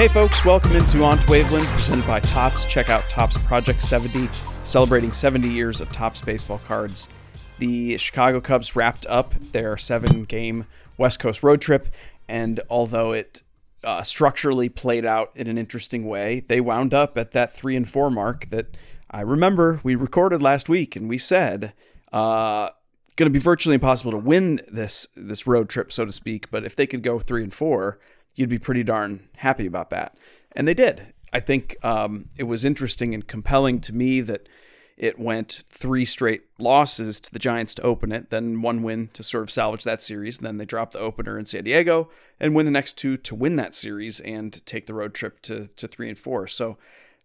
Hey folks, welcome into On Waveland, presented by Topps. Check out Topps Project 70, celebrating 70 years of Topps baseball cards. The Chicago Cubs wrapped up their seven game West Coast road trip, and although it uh, structurally played out in an interesting way, they wound up at that three and four mark that I remember we recorded last week, and we said, uh, going to be virtually impossible to win this this road trip, so to speak. But if they could go three and four, you'd be pretty darn happy about that. And they did. I think um, it was interesting and compelling to me that it went three straight losses to the Giants to open it, then one win to sort of salvage that series, and then they dropped the opener in San Diego and win the next two to win that series and take the road trip to to three and four. So,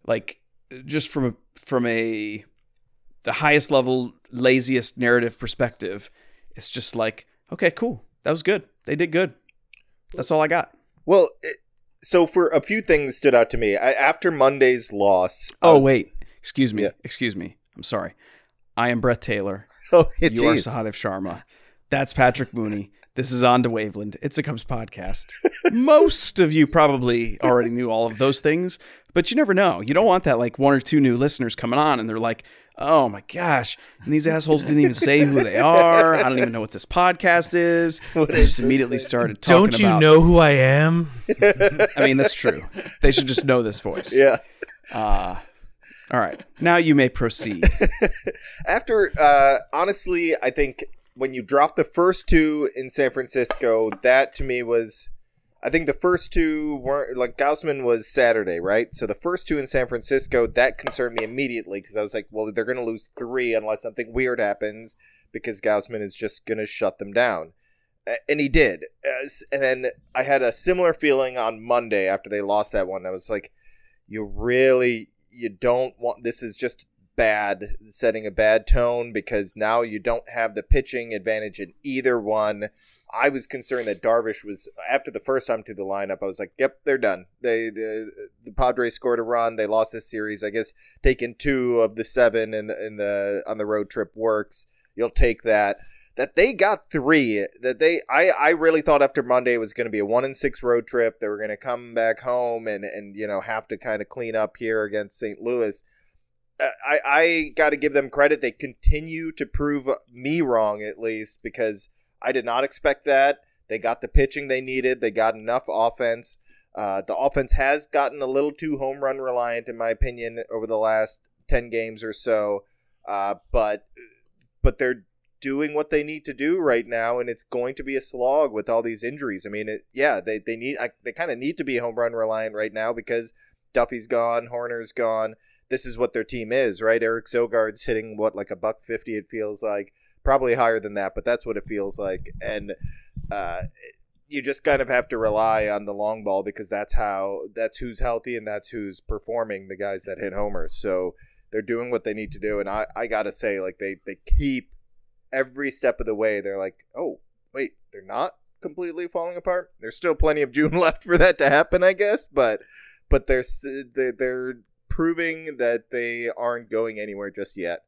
like, just from a from a the highest level, laziest narrative perspective, it's just like, okay, cool, that was good. They did good. That's all I got. Well, it, so for a few things stood out to me I, after Monday's loss. I Oh was- wait, excuse me, Yeah. excuse me. I'm sorry. I am Brett Taylor. Oh, You are geez. Sahadev Sharma. That's Patrick Mooney. This is on to Waveland. It's a Cubs podcast. Most of you probably already knew all of those things, but you never know. You don't want that like one or two new listeners coming on and they're like, "Oh my gosh!" And these assholes didn't even say who they are. I don't even know what this podcast is. They just immediately started talking Don't you about- know who I am? I mean, that's true. They should just know this voice. Yeah. Uh, all right. Now you may proceed. After, uh, honestly, I think when you dropped the first two in San Francisco, that to me was. I think the first two weren't like Gausman was Saturday, right? So the first two in San Francisco that concerned me immediately because I was like, well, they're going to lose three unless something weird happens because Gausman is just going to shut them down, and he did. Uh, and then I had a similar feeling on Monday after they lost that one. I was like, you really you don't want this is just bad setting a bad tone because now you don't have the pitching advantage in either one. I was concerned that darvish was after the first time to the lineup i was like yep they're done. They the, the padres scored a run. They lost this series. I guess taking two of the seven in the, in the on the road trip works. You'll take that. That they got three that they i i really thought after monday it was going to be a one and six road trip. They were going to come back home and and you know have to kind of clean up here against st louis I, I got to give them credit. They continue to prove me wrong, at least, because I did not expect that. They got the pitching they needed. They got enough offense. Uh, the offense has gotten a little too home run reliant, in my opinion, over the last ten games or so. Uh, but but they're doing what they need to do right now, and it's going to be a slog with all these injuries. I mean, it, yeah, they they need they kind of need to be home run reliant right now because Duffy's gone, Hoerner's gone this is what their team is, right? Eric Sogard's hitting what like a buck fifty. It feels like probably higher than that, but that's what it feels like. And uh, you just kind of have to rely on the long ball because that's how that's who's healthy and that's who's performing. The guys that hit homers, so they're doing what they need to do. And I I gotta say, like they they keep every step of the way. They're like, oh wait, they're not completely falling apart. There's still plenty of June left for that to happen, I guess, but but they're, they're proving that they aren't going anywhere just yet.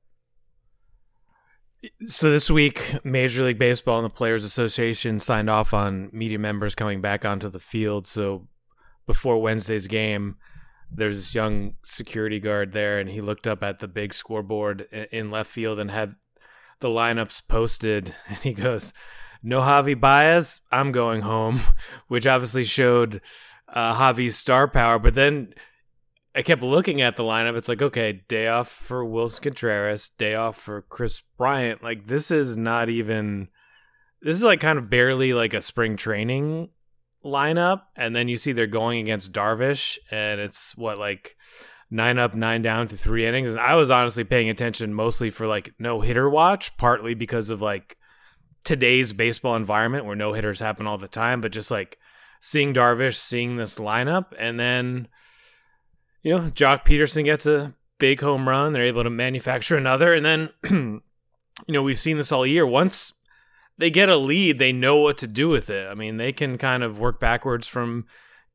So this week, Major League Baseball and the Players Association signed off on media members coming back onto the field. So before Wednesday's game, there's this young security guard there, and he looked up at the big scoreboard in left field and had the lineups posted, and he goes, "No Javi Baez, I'm going home," which obviously showed uh, Javi's star power. But then I kept looking at the lineup. It's like, okay, day off for Willson Contreras, day off for Kris Bryant. Like this is not even. This is like kind of barely like a spring training lineup, and then you see they're going against Darvish, and it's what like nine up, nine down to three innings. And I was honestly paying attention mostly for like no hitter watch, partly because of like today's baseball environment where no hitters happen all the time, but just like seeing Darvish, seeing this lineup, and then you know, Joc Pederson gets a big home run. They're able to manufacture another. And then, you know, we've seen this all year. Once they get a lead, they know what to do with it. I mean, they can kind of work backwards from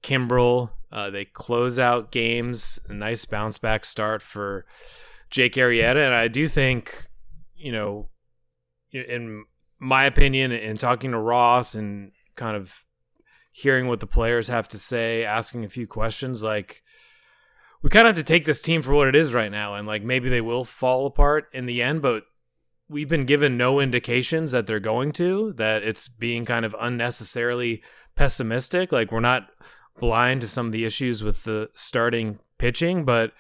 Kimbrel. Uh, they close out games. A nice bounce back start for Jake Arrieta. And I do think, you know, in my opinion, in talking to Ross and kind of hearing what the players have to say, asking a few questions, like, we kind of have to take this team for what it is right now, and like maybe they will fall apart in the end, but we've been given no indications that they're going to. That it's being kind of unnecessarily pessimistic. Like we're not blind to some of the issues with the starting pitching, but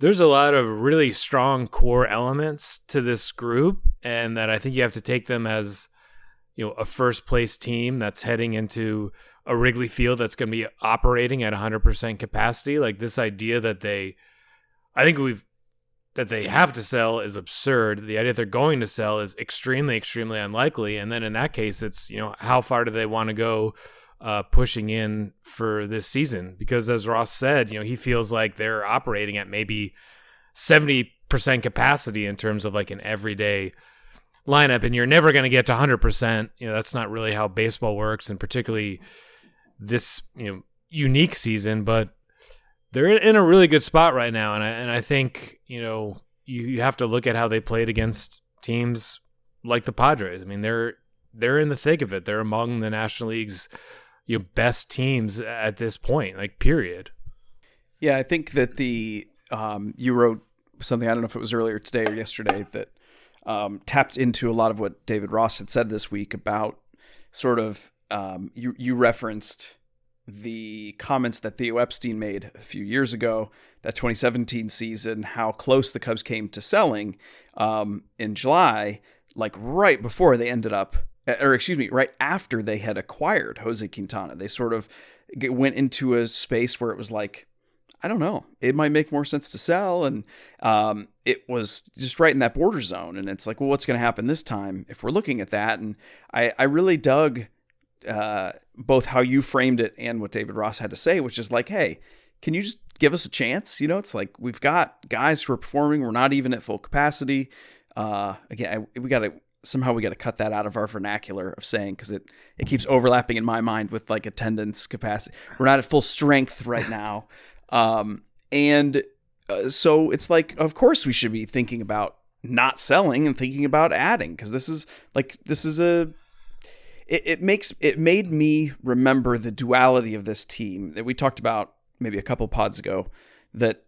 there's a lot of really strong core elements to this group, and that I think you have to take them as you know a first place team that's heading into a Wrigley Field that's going to be operating at 100% capacity. Like this idea that they, I think we've, that they have to sell is absurd. The idea that they're going to sell is extremely, extremely unlikely. And then in that case, it's, you know, how far do they want to go uh, pushing in for this season? Because as Ross said, you know, he feels like they're operating at maybe 70% capacity in terms of like an everyday lineup and you're never going to get to 100%. You know, that's not really how baseball works and particularly this you know unique season, but they're in a really good spot right now, and I and I think you know you, you have to look at how they played against teams like the Padres. I mean, they're they're in the thick of it. They're among the National League's you know, best teams at this point, like period. Yeah, I think that the um, you wrote something. I don't know if it was earlier today or yesterday that um, tapped into a lot of what David Ross had said this week about sort of um, you you referenced the comments that Theo Epstein made a few years ago, that 2017 season, how close the Cubs came to selling um, in July, like right before they ended up, or excuse me, right after they had acquired Jose Quintana. They sort of went into a space where it was like, I don't know, it might make more sense to sell. And um, it was just right in that border zone. And it's like, well, what's going to happen this time if we're looking at that? And I, I really dug uh, both how you framed it and what David Ross had to say, which is like, hey, can you just give us a chance? You know, it's like we've got guys who are performing. We're not even at full capacity. Uh, again, I, we got to somehow we got to cut that out of our vernacular of saying because it it keeps overlapping in my mind with like attendance capacity. We're not at full strength right now, um, and uh, so it's like, of course, we should be thinking about not selling and thinking about adding because this is like this is a it, it makes it made me remember the duality of this team that we talked about maybe a couple pods ago. That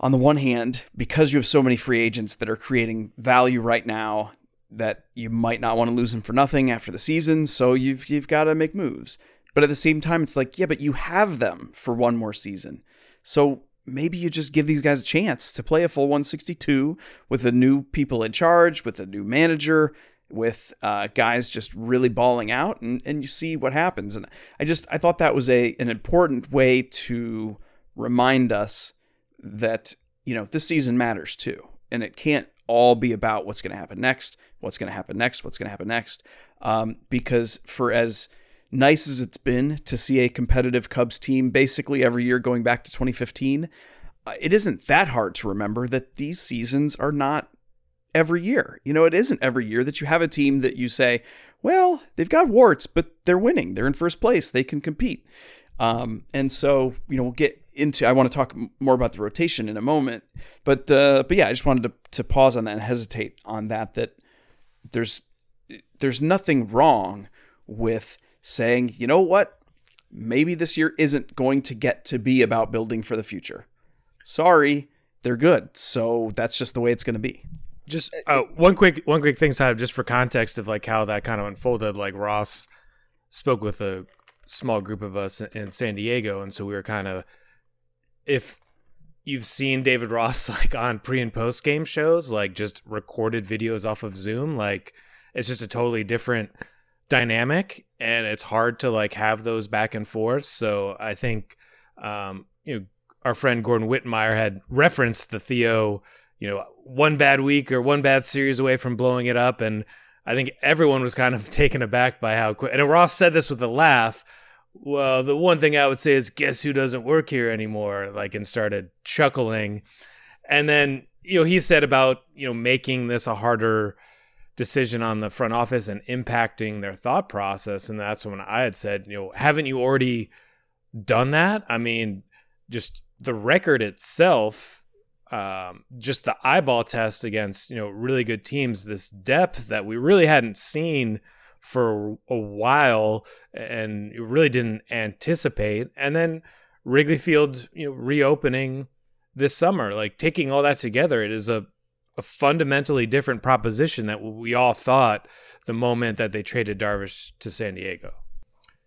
on the one hand, because you have so many free agents that are creating value right now, that you might not want to lose them for nothing after the season, so you've you've got to make moves. But at the same time, it's like, yeah, but you have them for one more season. So maybe you just give these guys a chance to play a full 162 with the new people in charge, with a new manager, with uh, guys just really balling out and, and you see what happens. And I just I thought that was a an important way to remind us that, you know, this season matters too. And it can't all be about what's going to happen next, what's going to happen next, what's going to happen next. Um, because for as nice as it's been to see a competitive Cubs team basically every year going back to 2015, uh, it isn't that hard to remember that these seasons are not every year. You know, it isn't every year that you have a team that you say, well, they've got warts, but they're winning. They're in first place. They can compete. Um, and so, you know, we'll get into. I want to talk more about the rotation in a moment, but uh, but yeah, I just wanted to to pause on that and hesitate on that. That there's there's nothing wrong with saying, you know what, maybe this year isn't going to get to be about building for the future. Sorry, they're good, so that's just the way it's going to be. Just uh, one quick one quick thing, side just for context of like how that kind of unfolded. Like Ross spoke with a small group of us in San Diego, and so we were kind of if you've seen David Ross like on pre and post game shows, like just recorded videos off of Zoom, like it's just a totally different dynamic and it's hard to like have those back and forth. So I think um, you know our friend Gordon Wittenmyer had referenced the Theo, you know, one bad week or one bad series away from blowing it up and I think everyone was kind of taken aback by how quick. And Ross said this with a laugh. Well, the one thing I would say is, guess who doesn't work here anymore? Like, and started chuckling. And then, you know, he said about, you know, making this a harder decision on the front office and impacting their thought process. And that's when I had said, you know, haven't you already done that? I mean, just the record itself um, just the eyeball test against you know really good teams, this depth that we really hadn't seen for a while and really didn't anticipate, and then Wrigley Field you know reopening this summer, like taking all that together, it is a a fundamentally different proposition that we all thought the moment that they traded Darvish to San Diego.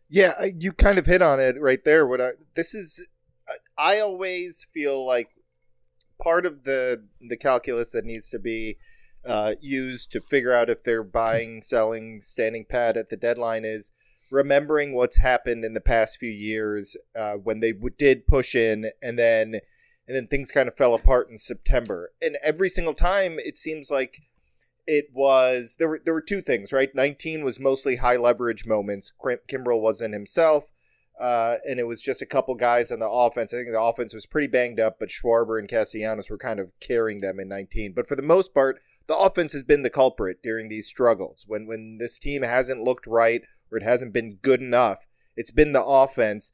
Yeah, you kind of hit on it right there. What I, this is, I always feel like part of the the calculus that needs to be uh, used to figure out if they're buying, selling, standing pat at the deadline is remembering what's happened in the past few years uh, when they w- did push in and then and then things kind of fell apart in September. And every single time it seems like it was there were there were two things, right? 19 was mostly high leverage moments. Kimbrel wasn't himself. Uh, and it was just a couple guys on the offense. I think the offense was pretty banged up, but Schwarber and Castellanos were kind of carrying them in 19. But for the most part, the offense has been the culprit during these struggles. When when this team hasn't looked right or it hasn't been good enough, it's been the offense.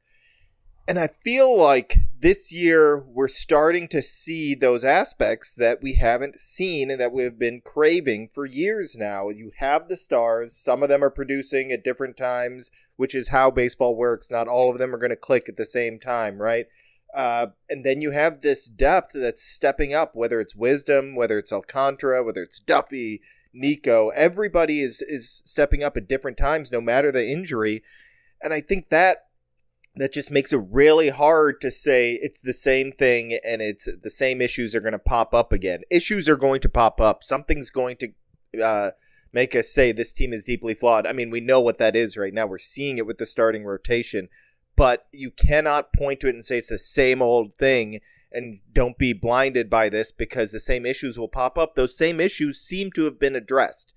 And I feel like this year we're starting to see those aspects that we haven't seen and that we've been craving for years now. You have the stars, some of them are producing at different times, which is how baseball works. Not all of them are going to click at the same time, right? Uh, and then you have this depth that's stepping up, whether it's Wisdom, whether it's Alcantara, whether it's Duffy, Nico. Everybody is is stepping up at different times, no matter the injury. And I think that that just makes it really hard to say it's the same thing and it's the same issues are going to pop up again. Issues are going to pop up. Something's going to uh, make us say this team is deeply flawed. I mean, we know what that is right now. We're seeing it with the starting rotation, but you cannot point to it and say it's the same old thing and don't be blinded by this because the same issues will pop up. Those same issues seem to have been addressed.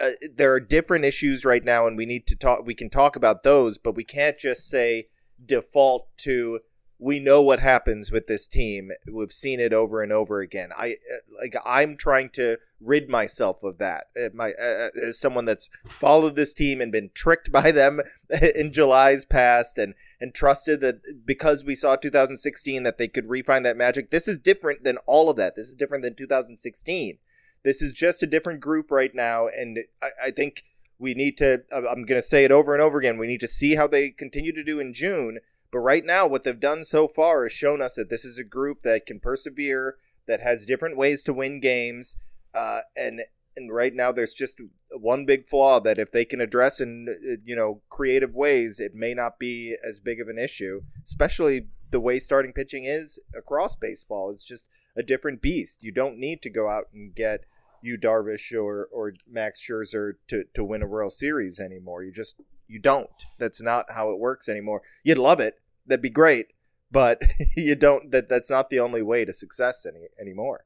Uh, there are different issues right now and we need to talk we can talk about those, but we can't just say default to we know what happens with this team. We've seen it over and over again. I uh, like I'm trying to rid myself of that. Uh, my uh, uh, as someone that's followed this team and been tricked by them in July's past and and trusted that because we saw 2016 that they could refine that magic. This is different than all of that. This is different than 2016. This is just a different group right now, and I, I think we need to, I'm going to say it over and over again, we need to see how they continue to do in June. But right now, what they've done so far has shown us that this is a group that can persevere, that has different ways to win games. Uh, and and right now there's just one big flaw that if they can address in you know creative ways it may not be as big of an issue especially the way starting pitching is across baseball it's just a different beast you don't need to go out and get Yu Darvish or or Max Scherzer to to win a World Series anymore. You just you don't. That's not how it works anymore. You'd love it. That'd be great, but you don't. That that's not the only way to success any anymore.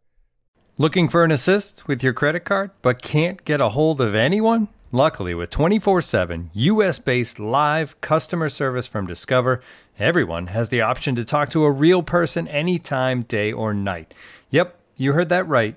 Looking for an assist with your credit card, but can't get a hold of anyone? Luckily, with 24 7 US based live customer service from Discover, everyone has the option to talk to a real person anytime, day or night. Yep, you heard that right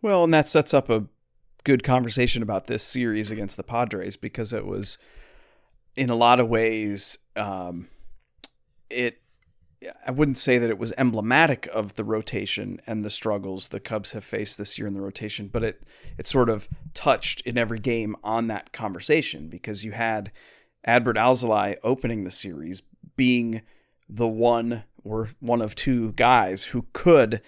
Well, and that sets up a good conversation about this series against the Padres because it was, in a lot of ways, um, it. I wouldn't say that it was emblematic of the rotation and the struggles the Cubs have faced this year in the rotation, but it it sort of touched in every game on that conversation because you had Adbert Alzolay opening the series being the one or one of two guys who could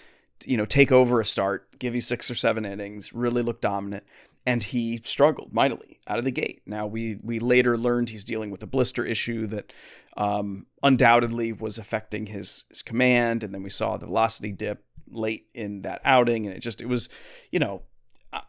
you know, take over a start, give you six or seven innings, really look dominant, and he struggled mightily out of the gate. Now we we later learned he's dealing with a blister issue that um, undoubtedly was affecting his his command, and then we saw the velocity dip late in that outing, and it just it was, you know,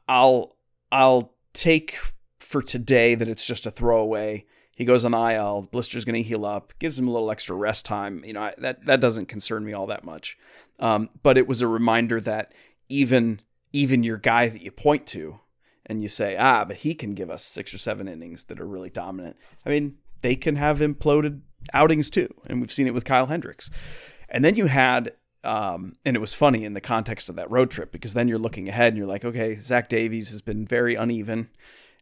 I'll I'll take for today that it's just a throwaway. He goes on IL. Blister's going to heal up. Gives him a little extra rest time. You know I, that that doesn't concern me all that much. Um, but it was a reminder that even even your guy that you point to and you say, ah, but he can give us six or seven innings that are really dominant. I mean, they can have imploded outings too, and we've seen it with Kyle Hendricks. And then you had, um, and it was funny in the context of that road trip because then you're looking ahead and you're like, okay, Zach Davies has been very uneven.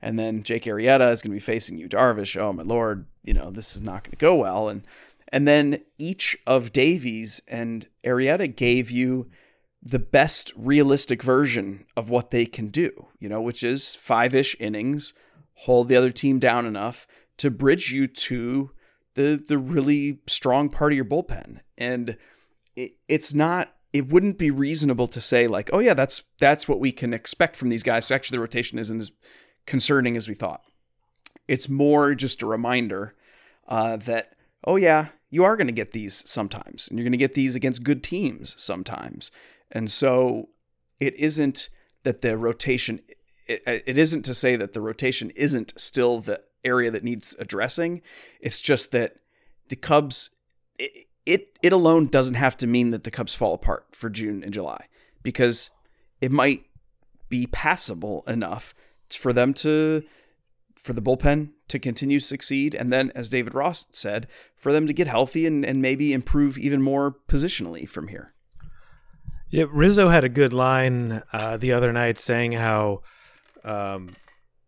And then Jake Arrieta is going to be facing Yu Darvish. Oh my lord, you know this is not going to go well. And and then each of Davies and Arrieta gave you the best realistic version of what they can do, you know, which is five ish innings, hold the other team down enough to bridge you to the the really strong part of your bullpen. And it, it's not it wouldn't be reasonable to say like, oh yeah, that's that's what we can expect from these guys. So actually the rotation isn't as concerning as we thought. It's more just a reminder uh, that, oh yeah, you are going to get these sometimes, and you're going to get these against good teams sometimes. And so it isn't that the rotation, it, it isn't to say that the rotation isn't still the area that needs addressing. It's just that the Cubs, it, it, it alone doesn't have to mean that the Cubs fall apart for June and July because it might be passable enough for them to for the bullpen to continue to succeed. And then, as David Ross said, for them to get healthy and, and maybe improve even more positionally from here. Yeah, Rizzo had a good line uh, the other night saying how um,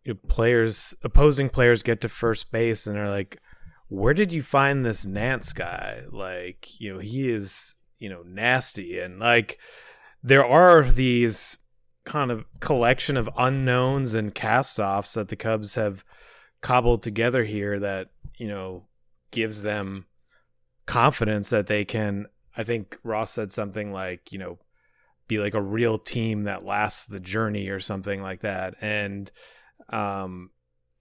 you know, players, opposing players, get to first base and they're like, "Where did you find this Nance guy? Like, you know, he is, you know, nasty." And like, there are these kind of collection of unknowns and cast-offs that the Cubs have cobbled together here that you know gives them confidence that they can. I think Ross said something like, you know, be like a real team that lasts the journey or something like that. And, um,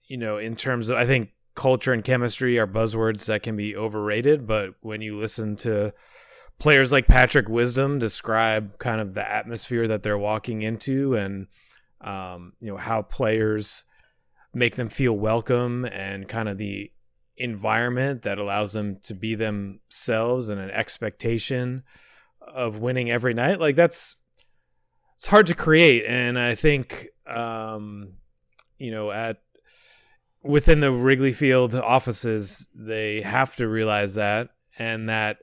you know, in terms of, I think culture and chemistry are buzzwords that can be overrated, but when you listen to players like Patrick Wisdom describe kind of the atmosphere that they're walking into and um, you know how players make them feel welcome and kind of the environment that allows them to be themselves and an expectation of winning every night. Like that's it's hard to create. And i think um, you know at within the wrigley field offices they have to realize that and that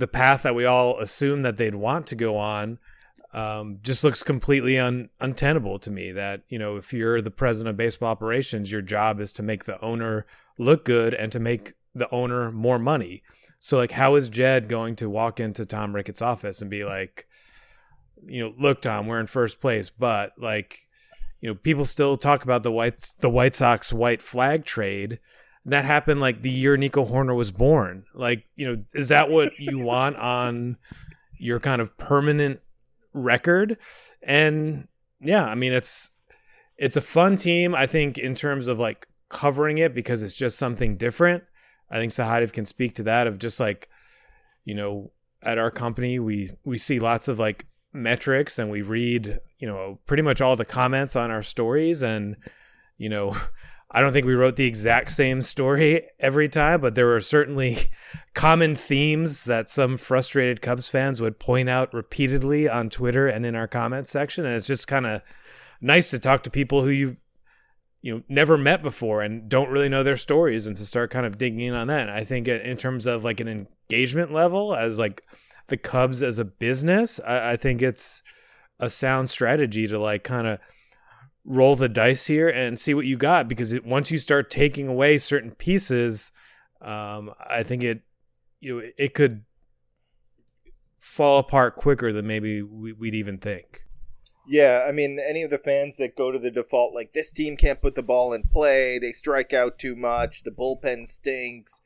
the path that we all assume that they'd want to go on um, just looks completely un- untenable to me. That you know, if you're the president of baseball operations, your job is to make the owner look good and to make the owner more money. So, like, how is Jed going to walk into Tom Ricketts' office and be like, you know, look, Tom, we're in first place, but like, you know, people still talk about the White the White Sox white flag trade that happened like the year Nico Hoerner was born. Like, you know, is that what you want on your kind of permanent record? And yeah, I mean it's it's a fun team. I think in terms of like covering it because it's just something different. I think Sahadev can speak to that of just like, you know, at our company we we see lots of like metrics and we read, you know, pretty much all the comments on our stories and you know, I don't think we wrote the exact same story every time, but there were certainly common themes that some frustrated Cubs fans would point out repeatedly on Twitter and in our comment section. And it's just kind of nice to talk to people who you you know never met before and don't really know their stories and to start kind of digging in on that. And I think in terms of like an engagement level as like the Cubs as a business, I, I think it's a sound strategy to like kind of roll the dice here and see what you got because it, once you start taking away certain pieces, um, I think it you know, it could fall apart quicker than maybe we'd even think. Yeah, I mean, any of the fans that go to the default, like this team can't put the ball in play, they strike out too much, the bullpen stinks,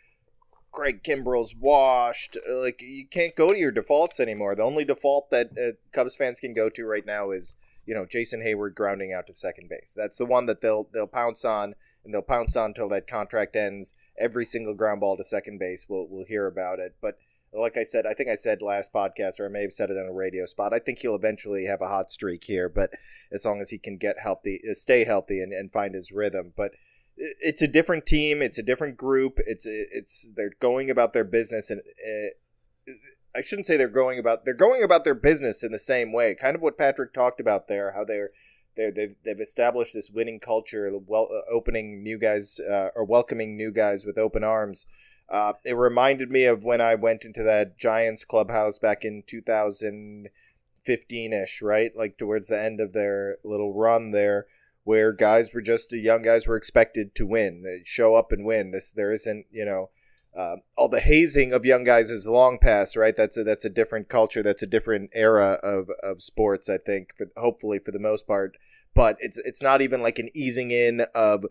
Craig Kimbrel's washed. Like you can't go to your defaults anymore. The only default that uh, Cubs fans can go to right now is you know Jason Heyward grounding out to second base. That's the one that they'll they'll pounce on and they'll pounce on until that contract ends. Every single ground ball to second base, we'll we'll hear about it. But like I said, I think I said last podcast, or I may have said it on a radio spot. I think he'll eventually have a hot streak here, but as long as he can get healthy, uh, stay healthy, and, and find his rhythm. But it's a different team. It's a different group. It's it's they're going about their business, and uh, I shouldn't say they're going about they're going about their business in the same way. Kind of what Patrick talked about there, how they're they they've, they've established this winning culture, well, uh, opening new guys uh, or welcoming new guys with open arms. Uh, it reminded me of when I went into that Giants clubhouse back in 2015 ish, right? Like towards the end of their little run there, where guys were just the young guys were expected to win, they show up and win. This there isn't, you know. Uh, all the hazing of young guys is long past, right? That's a that's a different culture. That's a different era of, of sports. I think, for, hopefully for the most part, but it's it's not even like an easing in of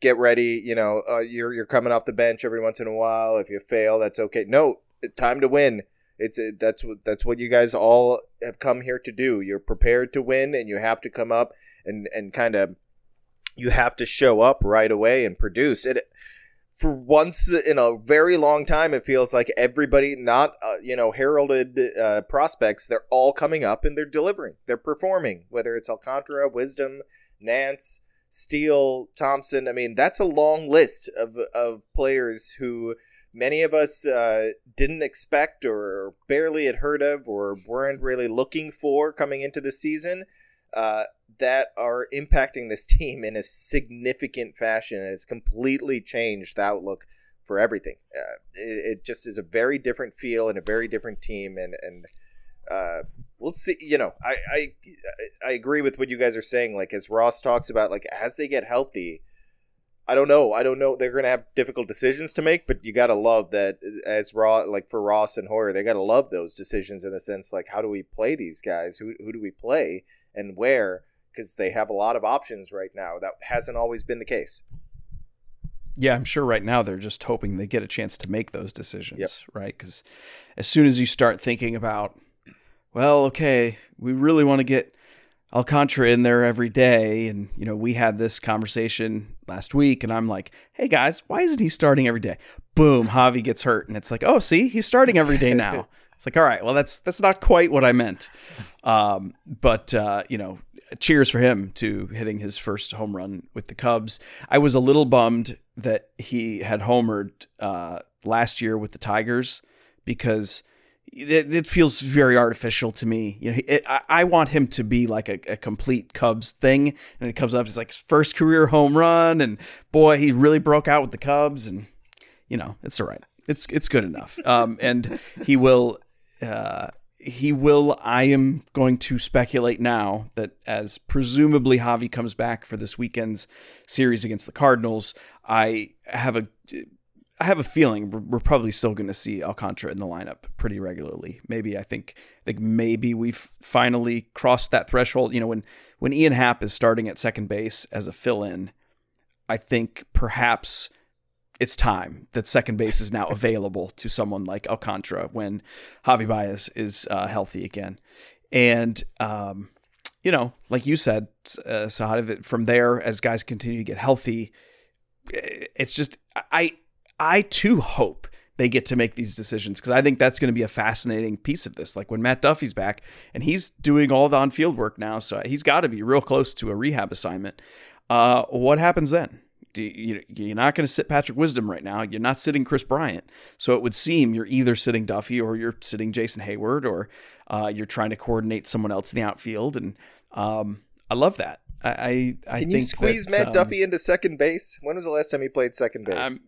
get ready. You know, uh, you're you're coming off the bench every once in a while. If you fail, that's okay. No, time to win. It's it, that's what that's what you guys all have come here to do. You're prepared to win, and you have to come up and and kind of you have to show up right away and produce it. For once in a very long time, it feels like everybody, not uh, you know heralded uh, prospects, they're all coming up and they're delivering. They're performing. Whether it's Alcantara, Wisdom, Nance, Steele, Thompson. I mean, that's a long list of of players who many of us uh, didn't expect or barely had heard of or weren't really looking for coming into the season uh, that are impacting this team in a significant fashion and it's completely changed the outlook for everything. Uh, it, it, just is a very different feel and a very different team and and uh, we'll see. You know, I, I I agree with what you guys are saying. Like as Ross talks about, like as they get healthy, I don't know. I don't know. They're gonna have difficult decisions to make, but you gotta love that. As Raw, like for Ross and Hoyer, they gotta love those decisions in the sense like how do we play these guys? Who who do we play and where? Because they have a lot of options right now. That hasn't always been the case. Yeah, I'm sure right now they're just hoping they get a chance to make those decisions, yep. right? Because as soon as you start thinking about well, okay, we really want to get Alcantara in there every day. And, you know, we had this conversation last week, and I'm like, hey guys, why isn't he starting every day? Boom, Javi gets hurt. And it's like, oh, see, he's starting every day now. It's like, all right, well, that's that's not quite what I meant. Um, but, uh, you know, cheers for him to hitting his first home run with the Cubs. I was a little bummed that he had homered uh, last year with the Tigers because it, it, feels very artificial to me. You know, it, I, I, want him to be like a, a, complete Cubs thing, and it comes up as like his first career home run, and boy, he really broke out with the Cubs, and you know, it's all right. It's it's good enough. Um, and he will, uh, he will. I am going to speculate now that as presumably Javi comes back for this weekend's series against the Cardinals, I have a I have a feeling we're, probably still going to see Alcantara in the lineup pretty regularly. Maybe I think I think maybe we've finally crossed that threshold. You know, when when Ian Happ is starting at second base as a fill-in, I think perhaps it's time that second base is now available to someone like Alcantara when Javi Baez is uh, healthy again. And um, you know, like you said, uh, Sahad, from there as guys continue to get healthy, eh, it's just I I too hope they get to make these decisions because I think that's going to be a fascinating piece of this. Like when Matt Duffy's back and he's doing all the on field work now, so he's got to be real close to a rehab assignment. Uh, what happens then? You, you're not going to sit Patrick Wisdom right now. You're not sitting Kris Bryant. So it would seem you're either sitting Duffy or you're sitting Jason Heyward or uh, you're trying to coordinate someone else in the outfield. And um, I love that. I, I, I Can you squeeze that, Matt um, Duffy into second base? When was the last time he played second base? Um,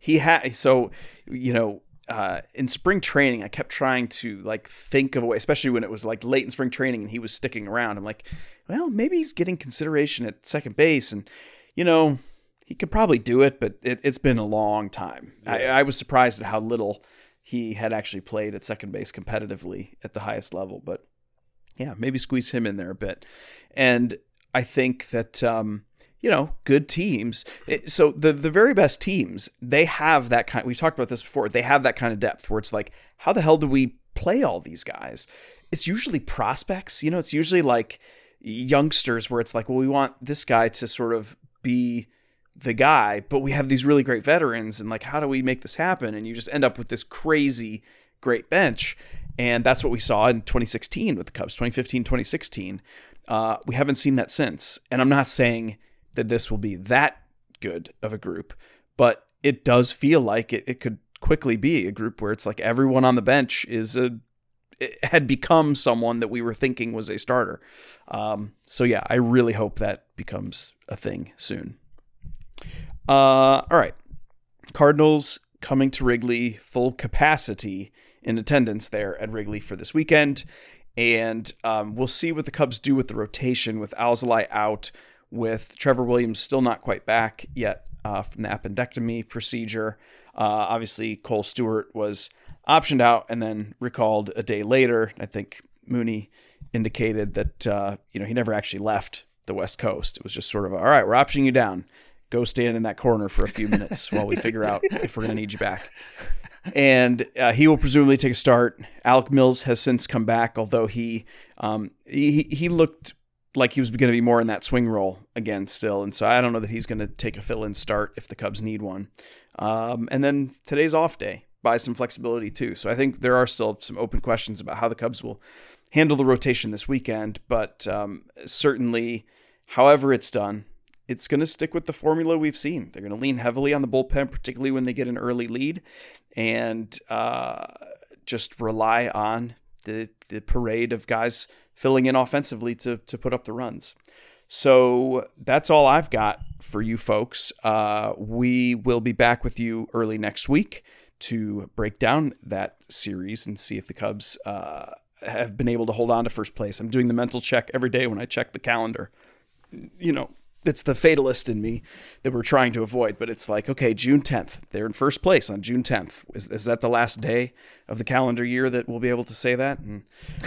he had so you know uh, in spring training, I kept trying to like think of a way, especially when it was like late in spring training and he was sticking around. I'm like, well, maybe he's getting consideration at second base, and you know, he could probably do it, but it, has been a long time. Yeah. I, I was surprised at how little he had actually played at second base competitively at the highest level. But yeah, maybe squeeze him in there a bit. And I think that um, you know, good teams. so the the very best teams, they have that kind. We've talked about this before. They have that kind of depth where it's like, how the hell do we play all these guys? It's usually prospects. You know, it's usually like youngsters where it's like, well, we want this guy to sort of be the guy, but we have these really great veterans, and like, how do we make this happen? And you just end up with this crazy great bench. And that's what we saw in 2016 with the Cubs, 2015, 2016. Uh, we haven't seen that since. And I'm not saying that this will be that good of a group, but it does feel like it, it could quickly be a group where it's like everyone on the bench is a had become someone that we were thinking was a starter. Um, so yeah, I really hope that becomes a thing soon. Uh, all right, Cardinals coming to Wrigley full capacity in attendance there at Wrigley for this weekend, and um, we'll see what the Cubs do with the rotation with Alzolay out with Trevor Williams still not quite back yet uh, from the appendectomy procedure. Uh, obviously, Kohl Stewart was optioned out and then recalled a day later. I think Mooney indicated that uh, you know he never actually left the West Coast. It was just sort of all right, we're optioning you down. Go stand in that corner for a few minutes while we figure out if we're going to need you back. And uh, he will presumably take a start. Alec Mills has since come back, although he um, he he looked like he was going to be more in that swing role again still. And so I don't know that he's going to take a fill in start if the Cubs need one. Um, and then today's off day buys some flexibility too. So I think there are still some open questions about how the Cubs will handle the rotation this weekend. But um, certainly, however it's done, it's going to stick with the formula we've seen. They're going to lean heavily on the bullpen, particularly when they get an early lead, and uh, just rely on the the parade of guys filling in offensively to to put up the runs. So that's all I've got for you folks. Uh, we will be back with you early next week to break down that series and see if the Cubs uh, have been able to hold on to first place. I'm doing the mental check every day when I check the calendar. You know, it's the fatalist in me that we're trying to avoid. But it's like, okay, June 10th, they're in first place on June 10th. Is, is that the last day of the calendar year that we'll be able to say that? And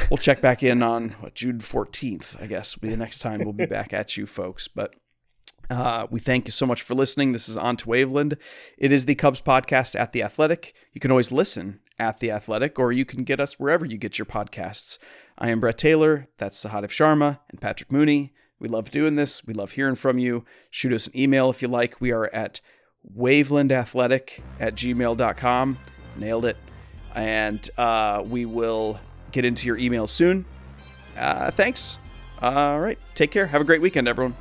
we'll check back in on what, June 14th, I guess. Will be the next time we'll be back at you folks. But uh, we thank you so much for listening. This is On to Waveland. It is the Cubs podcast at The Athletic. You can always listen at The Athletic, or you can get us wherever you get your podcasts. I am Brett Taylor. That's Sahadev Sharma and Patrick Mooney. We love doing this. We love hearing from you. Shoot us an email if you like. We are at wavelandathletic at gmail.com. Nailed it. And uh, we will get into your email soon. Uh, thanks. All right. Take care. Have a great weekend, everyone.